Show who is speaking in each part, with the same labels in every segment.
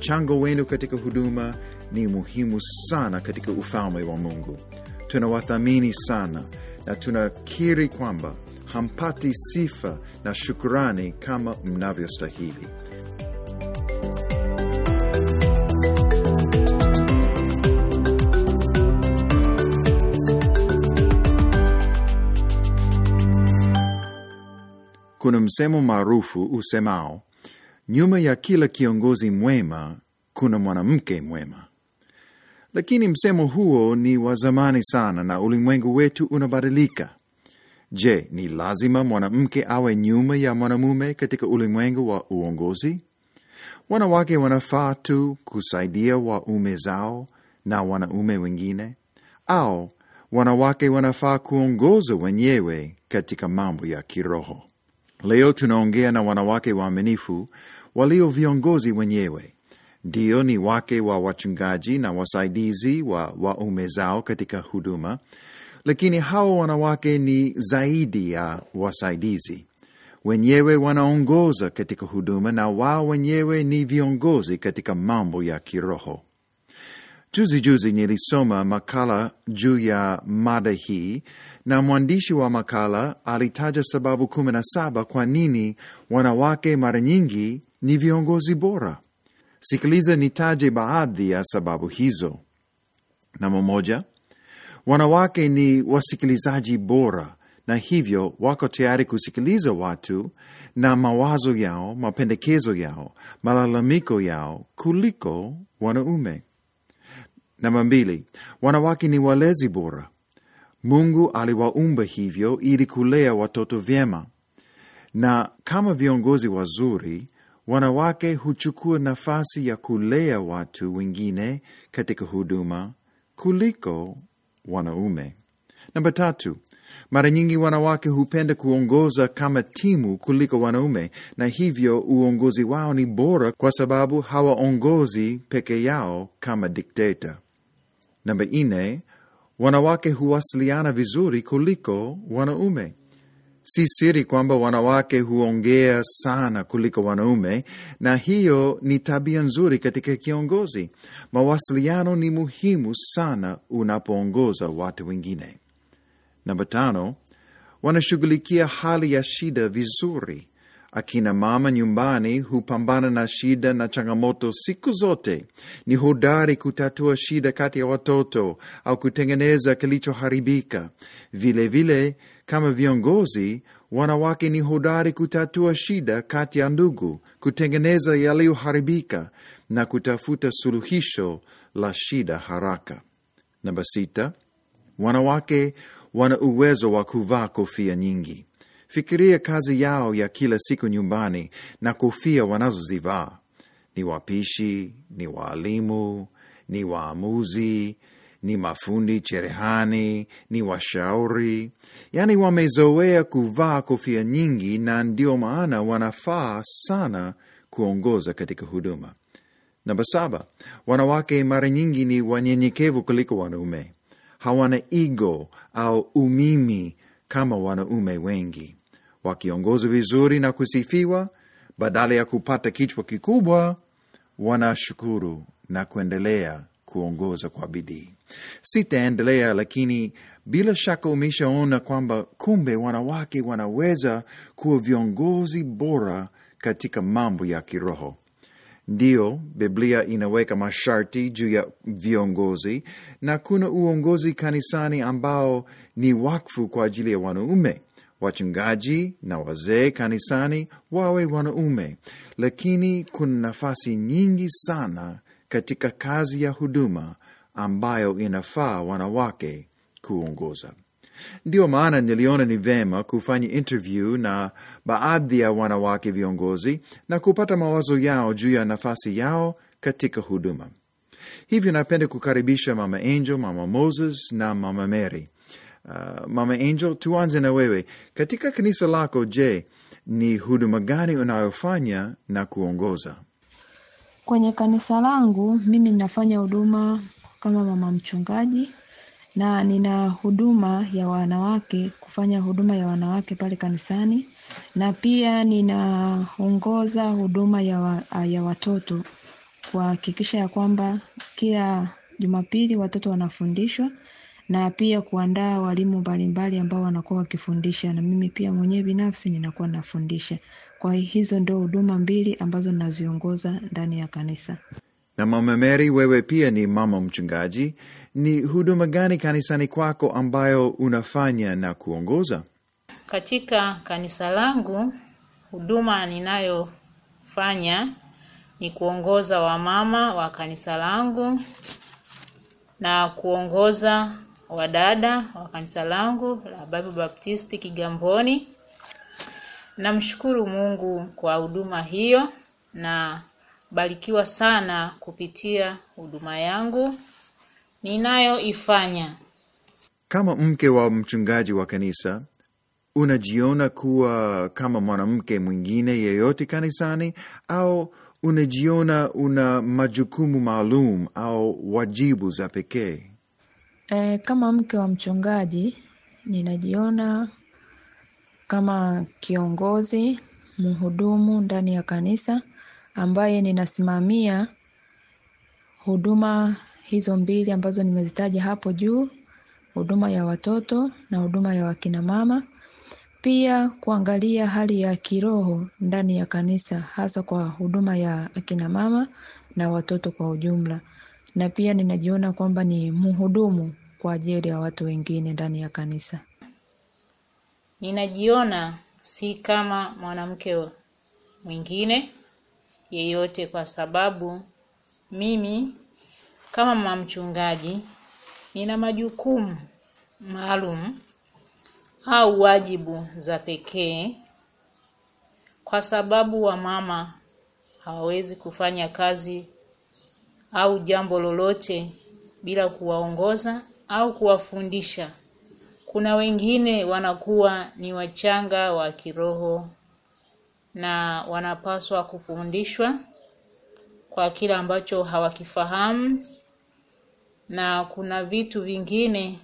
Speaker 1: Mchango wenu katika huduma ni muhimu sana katika ufalme wa Mungu. Tunawathamini sana na tunakiri kwamba hampati sifa na shukurani kama mnavyostahili. Kuna msemo maarufu usemao, nyuma ya kila kiongozi mwema kuna mwanamke mwema. Lakini msemo huo ni wa zamani sana na ulimwengu wetu unabadilika. Je, ni lazima mwanamke awe nyuma ya mwanamume katika ulimwengu wa uongozi? Wanawake wanafaa tu kusaidia waume zao na wanaume wengine, au wanawake wanafaa kuongoza wenyewe katika mambo ya kiroho? Leo tunaongea na wanawake waaminifu walio viongozi wenyewe, ndio ni wake wa wachungaji na wasaidizi wa waume zao katika huduma, lakini hawa wanawake ni zaidi ya wasaidizi. Wenyewe wanaongoza katika huduma na wao wenyewe ni viongozi katika mambo ya kiroho. Juzi juzi nilisoma makala juu ya mada hii na mwandishi wa makala alitaja sababu kumi na saba kwa nini wanawake mara nyingi ni viongozi bora. Sikiliza nitaje baadhi ya sababu hizo. Namba moja, wanawake ni wasikilizaji bora na hivyo wako tayari kusikiliza watu na mawazo yao, mapendekezo yao, malalamiko yao kuliko wanaume. Namba mbili, wanawake ni walezi bora. Mungu aliwaumba hivyo ili kulea watoto vyema, na kama viongozi wazuri, wanawake huchukua nafasi ya kulea watu wengine katika huduma kuliko wanaume. Namba tatu, mara nyingi wanawake hupenda kuongoza kama timu kuliko wanaume, na hivyo uongozi wao ni bora kwa sababu hawaongozi peke yao kama dikteta. Namba nne, wanawake huwasiliana vizuri kuliko wanaume. Si siri kwamba wanawake huongea sana kuliko wanaume, na hiyo ni tabia nzuri katika kiongozi. Mawasiliano ni muhimu sana unapoongoza watu wengine. Namba tano, wanashughulikia hali ya shida vizuri. Akina mama nyumbani hupambana na shida na changamoto siku zote. Ni hodari kutatua shida kati ya watoto au kutengeneza kilichoharibika. Vilevile, kama viongozi, wanawake ni hodari kutatua shida kati ya ndugu, kutengeneza yaliyoharibika na kutafuta suluhisho la shida haraka. Namba sita, wanawake wana uwezo wa kuvaa kofia nyingi. Fikiria kazi yao ya kila siku nyumbani na kofia wanazozivaa. Ni wapishi, ni waalimu, ni waamuzi, ni mafundi cherehani, ni washauri. Yaani wamezoea kuvaa kofia nyingi, na ndio maana wanafaa sana kuongoza katika huduma. Namba saba, wanawake mara nyingi ni wanyenyekevu kuliko wanaume. Hawana ego au umimi kama wanaume wengi. Wakiongoza vizuri na kusifiwa, badala ya kupata kichwa kikubwa, wanashukuru na kuendelea kuongoza kwa bidii. Sitaendelea, lakini bila shaka umeshaona kwamba kumbe wanawake wanaweza kuwa viongozi bora katika mambo ya kiroho. Ndiyo, Biblia inaweka masharti juu ya viongozi, na kuna uongozi kanisani ambao ni wakfu kwa ajili ya wanaume. Wachungaji na wazee kanisani wawe wanaume, lakini kuna nafasi nyingi sana katika kazi ya huduma ambayo inafaa wanawake kuongoza. Ndiyo maana niliona ni vema kufanya interview na baadhi ya wanawake viongozi na kupata mawazo yao juu ya nafasi yao katika huduma. Hivyo napenda kukaribisha Mama Angel, Mama Moses na Mama Mary. Uh, Mama Angel, tuanze na wewe. Katika kanisa lako, je, ni huduma gani unayofanya na kuongoza?
Speaker 2: Kwenye kanisa langu mimi ninafanya huduma kama mama mchungaji na nina huduma ya wanawake, kufanya huduma ya wanawake pale kanisani na pia ninaongoza huduma ya, wa, ya watoto kuhakikisha ya kwamba kila Jumapili watoto wanafundishwa na pia kuandaa walimu mbalimbali ambao wanakuwa wakifundisha na mimi pia mwenyewe binafsi ninakuwa nafundisha. Kwa hizo ndio huduma mbili ambazo naziongoza ndani ya kanisa.
Speaker 1: Na Mama Mary, wewe pia ni mama mchungaji. Ni huduma gani kanisani kwako ambayo unafanya na kuongoza?
Speaker 3: Katika kanisa langu huduma ninayofanya ni kuongoza wamama wa kanisa langu na kuongoza wadada wa kanisa langu la Bible Baptisti Kigamboni. Namshukuru Mungu kwa huduma hiyo na barikiwa sana kupitia huduma yangu ninayoifanya.
Speaker 1: Kama mke wa mchungaji wa kanisa, unajiona kuwa kama mwanamke mwingine yeyote kanisani au unajiona una majukumu maalum au wajibu za pekee?
Speaker 2: E, kama mke wa mchungaji ninajiona kama kiongozi mhudumu ndani ya kanisa ambaye ninasimamia huduma hizo mbili ambazo nimezitaja hapo juu, huduma ya watoto na huduma ya wakina mama. Pia kuangalia hali ya kiroho ndani ya kanisa hasa kwa huduma ya akina mama na watoto kwa ujumla. Na pia ninajiona kwamba ni mhudumu kwa ajili ya watu wengine ndani ya kanisa.
Speaker 3: Ninajiona si kama mwanamke mwingine yeyote kwa sababu mimi kama mama mchungaji nina majukumu maalum au wajibu za pekee kwa sababu wamama hawawezi kufanya kazi au jambo lolote bila kuwaongoza au kuwafundisha. Kuna wengine wanakuwa ni wachanga wa kiroho na wanapaswa kufundishwa kwa kile ambacho hawakifahamu, na kuna vitu vingine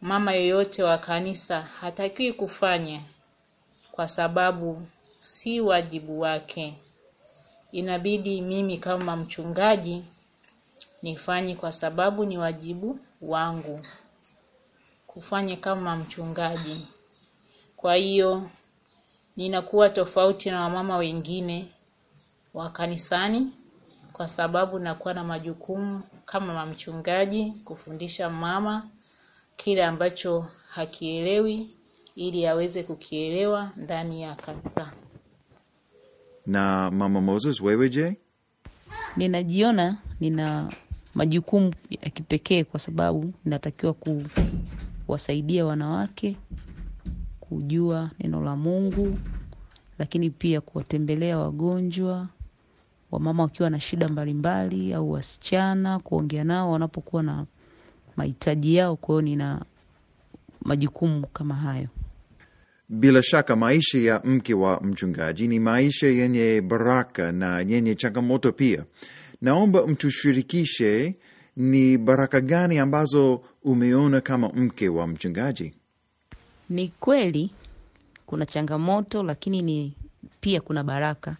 Speaker 3: mama yoyote wa kanisa hatakiwi kufanya kwa sababu si wajibu wake. Inabidi mimi kama mchungaji nifanye kwa sababu ni wajibu wangu kufanya kama mchungaji. Kwa hiyo ninakuwa tofauti na wamama wengine wa kanisani kwa sababu nakuwa na majukumu kama mchungaji kufundisha mama kile ambacho hakielewi ili aweze kukielewa ndani ya kanisa.
Speaker 1: Na Mama Moses, wewe je?
Speaker 4: Ninajiona nina majukumu ya kipekee kwa sababu inatakiwa kuwasaidia wanawake kujua neno la Mungu, lakini pia kuwatembelea wagonjwa, wamama wakiwa na shida mbalimbali au wasichana, kuongea nao wanapokuwa na mahitaji yao. Kwa hiyo nina majukumu kama hayo.
Speaker 1: Bila shaka maisha ya mke wa mchungaji ni maisha yenye baraka na yenye changamoto pia. Naomba mtushirikishe ni baraka gani ambazo umeona kama mke wa mchungaji?
Speaker 4: Ni kweli kuna changamoto, lakini ni pia kuna baraka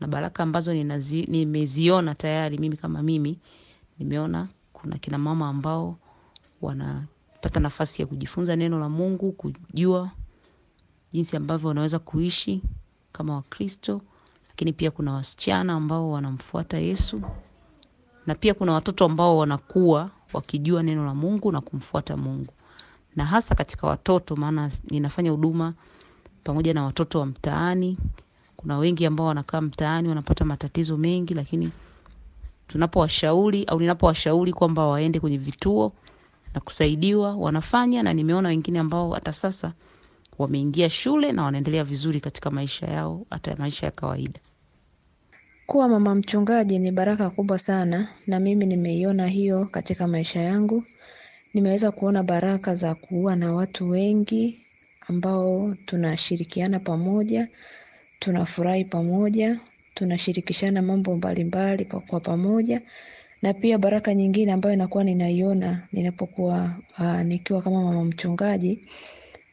Speaker 4: na baraka ambazo ninazi, nimeziona tayari. Mimi kama mimi nimeona kuna kina mama ambao wanapata nafasi ya kujifunza neno la Mungu, kujua jinsi ambavyo wanaweza kuishi kama Wakristo, lakini pia kuna wasichana ambao wanamfuata Yesu na pia kuna watoto ambao wanakuwa wakijua neno la Mungu na kumfuata Mungu, na hasa katika watoto, maana ninafanya huduma pamoja na watoto wa mtaani. Kuna wengi ambao wanakaa mtaani wanapata matatizo mengi, lakini tunapowashauri au ninapowashauri kwamba waende kwenye vituo na kusaidiwa, wanafanya, na nimeona wengine ambao hata sasa wameingia shule na wanaendelea vizuri katika maisha yao, hata maisha ya kawaida.
Speaker 2: Kuwa mama mchungaji ni baraka kubwa sana, na mimi nimeiona hiyo katika maisha yangu. Nimeweza kuona baraka za kuwa na watu wengi ambao tunashirikiana pamoja, tunafurahi pamoja, tunashirikishana mambo mbalimbali kwa pamoja, na pia baraka nyingine ambayo inakuwa ninaiona ninapokuwa uh, nikiwa kama mama mchungaji,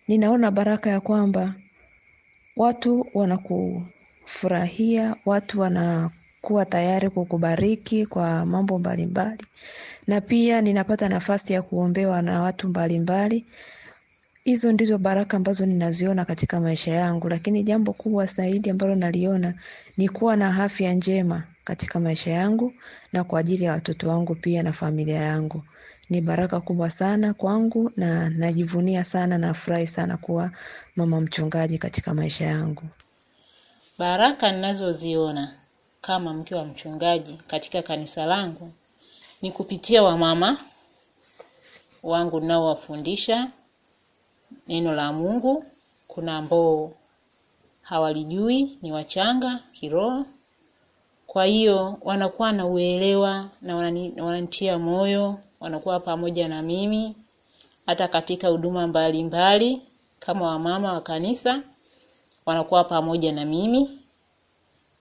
Speaker 2: ninaona baraka ya kwamba watu wanakufurahia, watu wanakuwa tayari kukubariki kwa mambo mbalimbali, na pia ninapata nafasi ya kuombewa na watu mbalimbali. Hizo ndizo baraka ambazo ninaziona katika maisha yangu, lakini jambo kubwa zaidi ambalo naliona ni kuwa na afya njema katika maisha yangu na kwa ajili ya watoto wangu pia na familia yangu. Ni baraka kubwa sana kwangu na najivunia sana na furahi sana kuwa mama mchungaji katika maisha yangu.
Speaker 3: Baraka ninazoziona kama mke wa mchungaji katika kanisa langu ni kupitia wamama wangu ninaowafundisha neno la Mungu. Kuna ambao hawalijui, ni wachanga kiroho, kwa hiyo wanakuwa na uelewa na wanani- wananitia moyo, wanakuwa pamoja na mimi hata katika huduma mbalimbali kama wamama wa kanisa wanakuwa pamoja na mimi,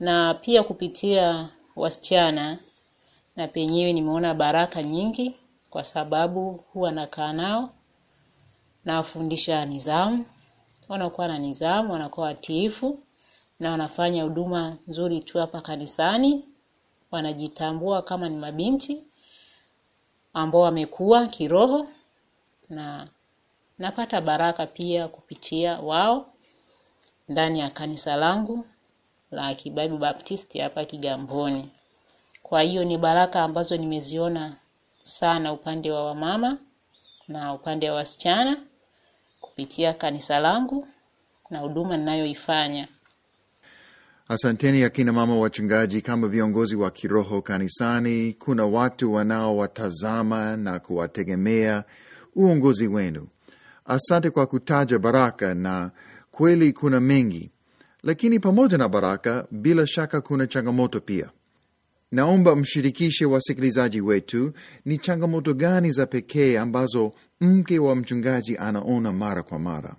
Speaker 3: na pia kupitia wasichana na penyewe nimeona baraka nyingi, kwa sababu huwa nakaa nao nawafundisha nidhamu, wanakuwa na nidhamu, wanakuwa watiifu na wanafanya huduma nzuri tu hapa kanisani, wanajitambua kama ni mabinti ambao wamekuwa kiroho, na napata baraka pia kupitia wao ndani ya kanisa langu la Kibabi Baptisti hapa Kigamboni. Kwa hiyo ni baraka ambazo nimeziona sana upande wa wamama na upande wa wasichana kupitia kanisa langu na huduma ninayoifanya.
Speaker 1: Asanteni akina mama wachungaji. Kama viongozi wa kiroho kanisani, kuna watu wanaowatazama na kuwategemea uongozi wenu. Asante kwa kutaja baraka, na kweli kuna mengi, lakini pamoja na baraka, bila shaka kuna changamoto pia. Naomba mshirikishe wasikilizaji wetu ni changamoto gani za pekee ambazo mke wa mchungaji anaona mara kwa mara.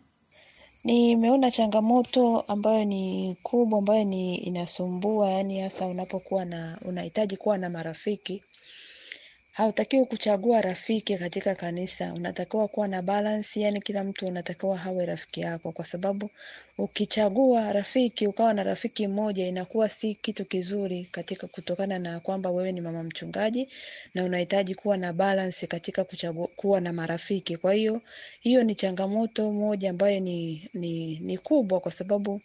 Speaker 2: Nimeona changamoto ambayo ni kubwa ambayo ni inasumbua, yani hasa unapokuwa na unahitaji kuwa na marafiki. Hautakiwi kuchagua rafiki katika kanisa, unatakiwa kuwa na balance, yani kila mtu unatakiwa hawe rafiki yako, kwa sababu ukichagua rafiki ukawa na rafiki mmoja inakuwa si kitu kizuri katika kutokana na kwamba wewe ni mama mchungaji na unahitaji kuwa na balance katika kuchagua kuwa na marafiki. Kwa hiyo hiyo ni changamoto moja ambayo ni, ni, ni kubwa kwa sababu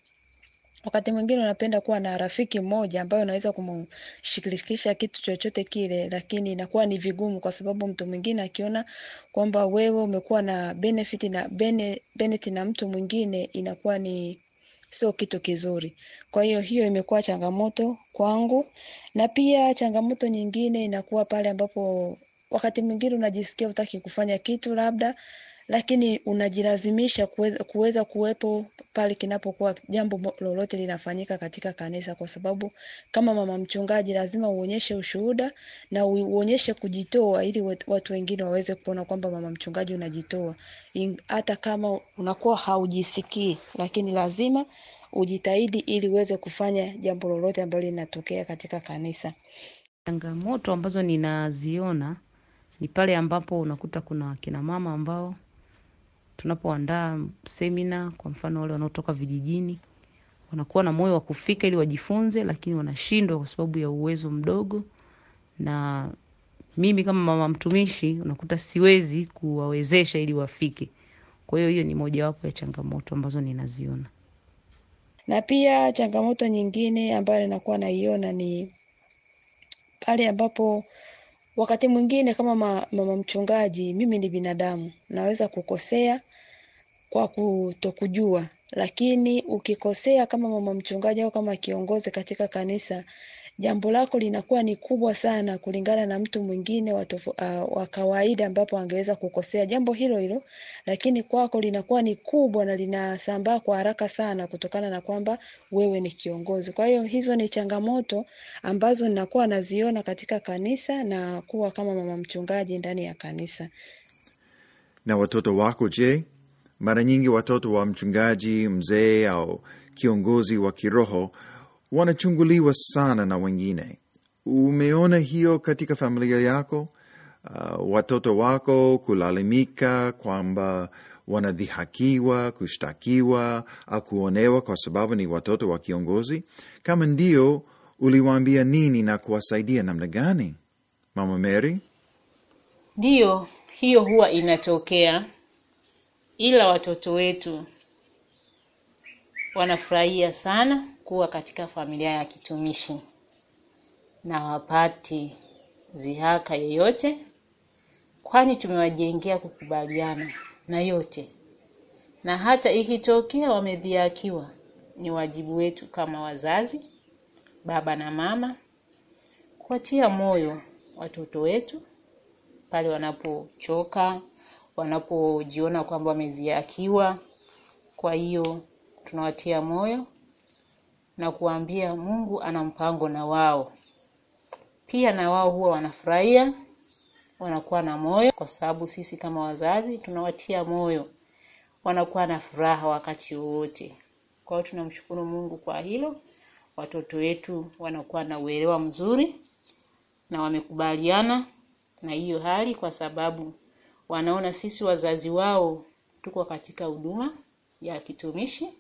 Speaker 2: wakati mwingine unapenda kuwa na rafiki mmoja ambaye unaweza kumshirikisha kitu chochote kile, lakini inakuwa ni vigumu kwa sababu mtu mwingine akiona kwamba wewe umekuwa na benefit na bene, benefit na mtu mwingine inakuwa ni sio kitu kizuri. Kwa hiyo hiyo imekuwa changamoto kwangu, na pia changamoto nyingine inakuwa pale ambapo wakati mwingine unajisikia utaki kufanya kitu labda lakini unajilazimisha kuweza, kuwepo pale kinapokuwa jambo lolote linafanyika katika kanisa, kwa sababu kama mama mchungaji lazima uonyeshe ushuhuda na uonyeshe kujitoa, ili watu wengine waweze kuona kwamba mama mchungaji unajitoa, hata kama unakuwa haujisikii, lakini lazima ujitahidi ili uweze kufanya jambo lolote ambalo linatokea katika kanisa.
Speaker 4: Changamoto ambazo ninaziona ni pale ambapo unakuta kuna kina mama ambao tunapoandaa semina, kwa mfano wale wanaotoka vijijini, wanakuwa na moyo wa kufika ili wajifunze, lakini wanashindwa kwa sababu ya uwezo mdogo, na mimi kama mama mtumishi unakuta siwezi kuwawezesha ili wafike. Kwa hiyo hiyo ni mojawapo ya changamoto ambazo ninaziona.
Speaker 2: Na pia changamoto nyingine ambayo ninakuwa naiona ni pale ambapo wakati mwingine kama ma, mama mchungaji, mimi ni binadamu, naweza kukosea kwa kutokujua, lakini ukikosea kama mama mchungaji au kama kiongozi katika kanisa, jambo lako linakuwa ni kubwa sana kulingana na mtu mwingine wa wa kawaida ambapo angeweza kukosea jambo hilo hilo, lakini kwako linakuwa ni kubwa na linasambaa kwa haraka sana kutokana na kwamba wewe ni kiongozi. Kwa hiyo hizo ni changamoto ambazo ninakuwa naziona katika kanisa na kuwa kama mama mchungaji ndani ya kanisa.
Speaker 1: Na watoto wako je? Mara nyingi watoto wa mchungaji mzee au kiongozi wa kiroho wanachunguliwa sana na wengine. Umeona hiyo katika familia yako? Uh, watoto wako kulalamika kwamba wanadhihakiwa, kushtakiwa au kuonewa kwa sababu ni watoto wa kiongozi? Kama ndio, uliwaambia nini na kuwasaidia namna gani? Mama Mary?
Speaker 3: Ndiyo, hiyo huwa inatokea, ila watoto wetu wanafurahia sana kuwa katika familia ya kitumishi na wapati zihaka yoyote, kwani tumewajengea kukubaliana na yote, na hata ikitokea wamedhihakiwa, ni wajibu wetu kama wazazi, baba na mama, kuwatia moyo watoto wetu pale wanapochoka, wanapojiona kwamba wamedhihakiwa. Kwa hiyo tunawatia moyo na kuambia Mungu ana mpango na wao. Pia na wao huwa wanafurahia, wanakuwa na moyo, kwa sababu sisi kama wazazi tunawatia moyo, wanakuwa na furaha wakati wowote. Kwa hiyo tunamshukuru Mungu kwa hilo. Watoto wetu wanakuwa na uelewa mzuri na wamekubaliana na hiyo hali, kwa sababu wanaona sisi wazazi wao tuko katika huduma ya kitumishi.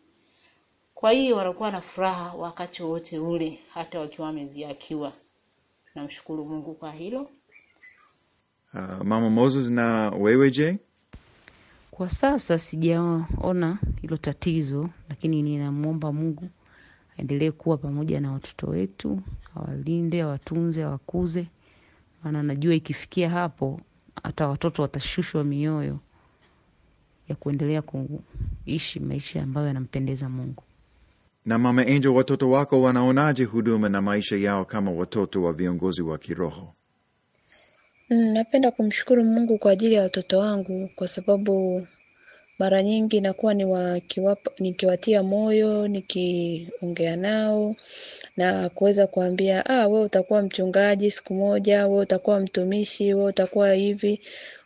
Speaker 3: Kwa hiyo wanakuwa na furaha wakati wote ule, hata wakiwa wameziakiwa. Namshukuru Mungu kwa hilo.
Speaker 1: Uh, Mama Moses, na wewe je?
Speaker 4: Kwa sasa sijaona hilo tatizo, lakini ninamwomba Mungu aendelee kuwa pamoja na watoto wetu, awalinde, awatunze, awakuze, maana najua ikifikia hapo hata watoto watashushwa mioyo ya kuendelea kuishi maisha ambayo yanampendeza Mungu.
Speaker 1: Na Mama Angel, watoto wako wanaonaje huduma na maisha yao kama watoto wa viongozi wa kiroho?
Speaker 2: Mm, Napenda kumshukuru Mungu kwa ajili ya watoto wangu kwa sababu mara nyingi nakuwa nikiwatia moyo, nikiongea nao na kuweza kuambia ah, wewe utakuwa mchungaji siku moja, wewe utakuwa mtumishi, wewe utakuwa hivi.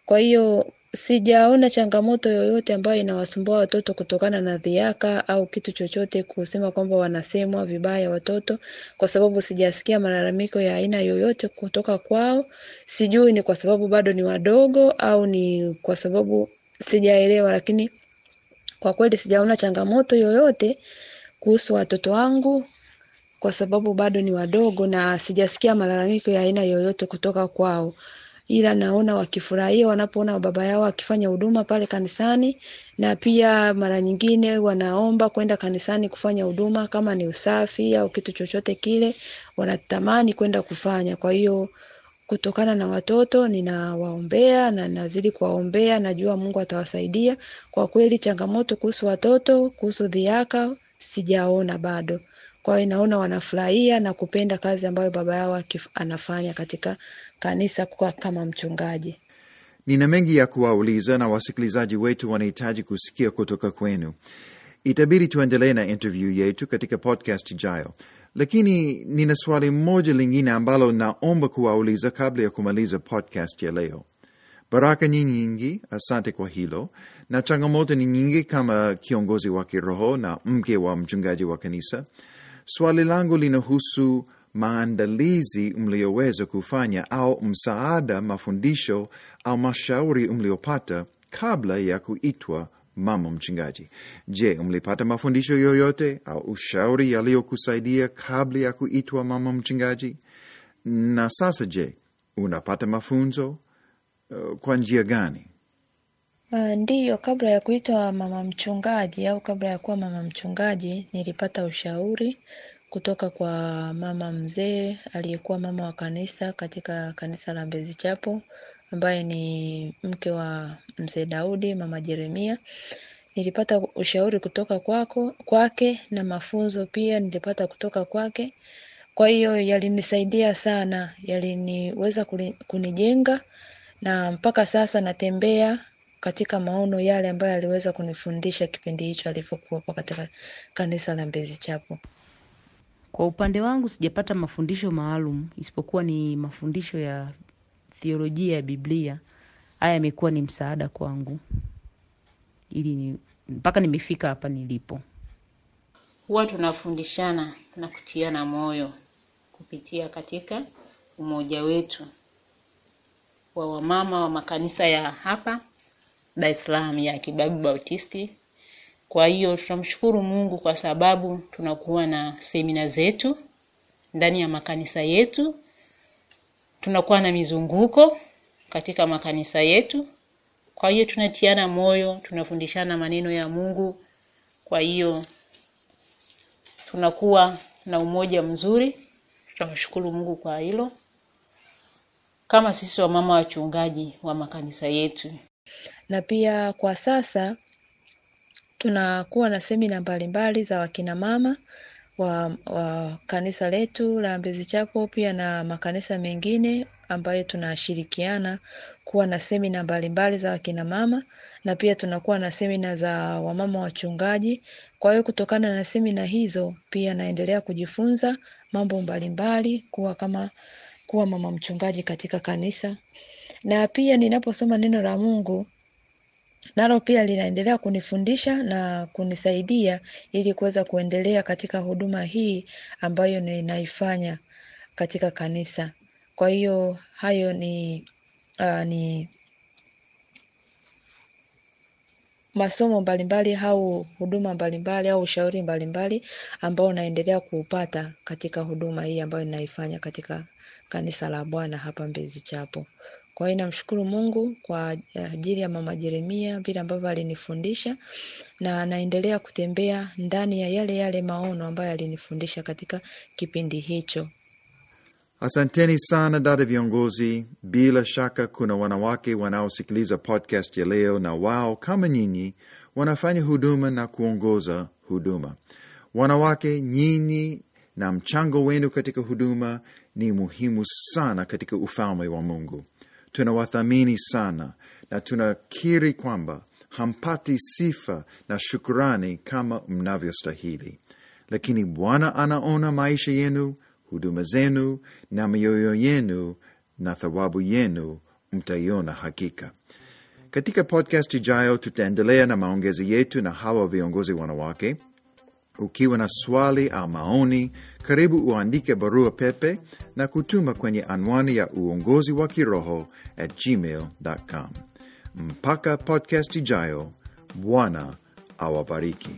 Speaker 2: Kwa hiyo sijaona changamoto yoyote ambayo inawasumbua watoto kutokana na dhiaka au kitu chochote kusema kwamba wanasemwa vibaya watoto, kwa sababu sijasikia malalamiko ya aina yoyote kutoka kwao. Sijui ni kwa sababu bado ni wadogo au ni kwa sababu sijaelewa, lakini kwa kweli sijaona changamoto yoyote kuhusu watoto wangu kwa sababu bado ni wadogo na sijasikia malalamiko ya aina yoyote kutoka kwao, ila naona wakifurahia wanapoona baba yao akifanya huduma pale kanisani, na pia mara nyingine wanaomba kwenda kanisani kufanya huduma, kama ni usafi au kitu chochote kile, wanatamani kwenda kufanya. Kwa hiyo kutokana na watoto ninawaombea na nazidi kuwaombea, najua Mungu atawasaidia. Kwa kweli changamoto kuhusu watoto, kuhusu dhiaka sijaona bado. Kwa hiyo naona wanafurahia na kupenda kazi ambayo baba yao anafanya katika kanisa kuwa kama mchungaji.
Speaker 1: Nina mengi ya kuwauliza na wasikilizaji wetu wanahitaji kusikia kutoka kwenu. Itabidi tuendelee na interview yetu katika podcast ijayo, lakini nina swali moja lingine ambalo naomba kuwauliza kabla ya kumaliza podcast ya leo. Baraka ni nyingi, asante kwa hilo, na changamoto ni nyingi kama kiongozi wa kiroho na mke wa mchungaji wa kanisa. Swali langu linahusu maandalizi mlioweza kufanya au msaada, mafundisho au mashauri mliopata kabla ya kuitwa mama mchungaji. Je, mlipata mafundisho yoyote au ushauri yaliyokusaidia kabla ya kuitwa mama mchungaji? Na sasa je, unapata mafunzo uh, kwa njia gani?
Speaker 2: Uh, ndiyo, kabla ya kuitwa mama mchungaji au kabla ya kuwa mama mchungaji nilipata ushauri kutoka kwa mama mzee aliyekuwa mama wa kanisa katika kanisa la Mbezi Chapo ambaye ni mke wa mzee Daudi, mama Jeremia. Nilipata ushauri kutoka kwako kwake na mafunzo pia nilipata kutoka kwake. Kwa hiyo yalinisaidia sana, yaliniweza kunijenga na mpaka sasa natembea katika maono yale ambayo aliweza kunifundisha kipindi hicho alivyokuwepo katika kanisa la Mbezi Chapel.
Speaker 4: Kwa upande wangu sijapata mafundisho maalum isipokuwa ni mafundisho ya theolojia ya Biblia. Haya yamekuwa ni msaada kwangu ili ni, mpaka nimefika hapa nilipo.
Speaker 3: Huwa tunafundishana na kutiana moyo kupitia katika umoja wetu wa wamama wa makanisa ya hapa Dar es Salaam ya Kibabi Bautisti. Kwa hiyo tunamshukuru Mungu kwa sababu tunakuwa na semina zetu ndani ya makanisa yetu, tunakuwa na mizunguko katika makanisa yetu. Kwa hiyo tunatiana moyo, tunafundishana maneno ya Mungu. Kwa hiyo tunakuwa na umoja mzuri. Tunamshukuru Mungu kwa hilo, kama sisi wamama wachungaji wa makanisa yetu.
Speaker 2: na pia kwa sasa tunakuwa na semina mbalimbali za wakina mama wa, wa kanisa letu la Mbezi Chapel pia na makanisa mengine ambayo tunashirikiana kuwa na semina mbalimbali za wakina mama na pia tunakuwa na semina za wamama wachungaji. Kwa hiyo kutokana na semina hizo pia naendelea kujifunza mambo mbalimbali kuwa kama kuwa mama mchungaji katika kanisa na pia ninaposoma neno la Mungu nalo pia linaendelea kunifundisha na kunisaidia ili kuweza kuendelea katika huduma hii ambayo ninaifanya katika kanisa. Kwa hiyo hayo ni uh, ni masomo mbalimbali au huduma mbalimbali au ushauri mbalimbali ambao naendelea kuupata katika huduma hii ambayo ninaifanya katika kanisa la Bwana hapa Mbezi Chapel. Kwa hiyo namshukuru Mungu kwa ajili ya Mama Jeremia vile ambavyo alinifundisha na naendelea kutembea ndani ya yale yale maono ambayo alinifundisha katika kipindi hicho.
Speaker 1: Asanteni sana dada viongozi. Bila shaka kuna wanawake wanaosikiliza podcast ya leo, na wao kama nyinyi wanafanya huduma na kuongoza huduma. Wanawake, nyinyi na mchango wenu katika huduma ni muhimu sana katika ufalme wa Mungu. Tunawathamini sana na tunakiri kwamba hampati sifa na shukurani kama mnavyostahili, lakini Bwana anaona maisha yenu, huduma zenu na mioyo yenu, na thawabu yenu mtaiona hakika. Katika podcast ijayo tutaendelea na maongezi yetu na hawa viongozi wanawake. Ukiwa na swali au maoni, karibu uandike barua pepe na kutuma kwenye anwani ya uongozi wa kiroho at gmail.com. Mpaka podcast ijayo, Bwana awabariki.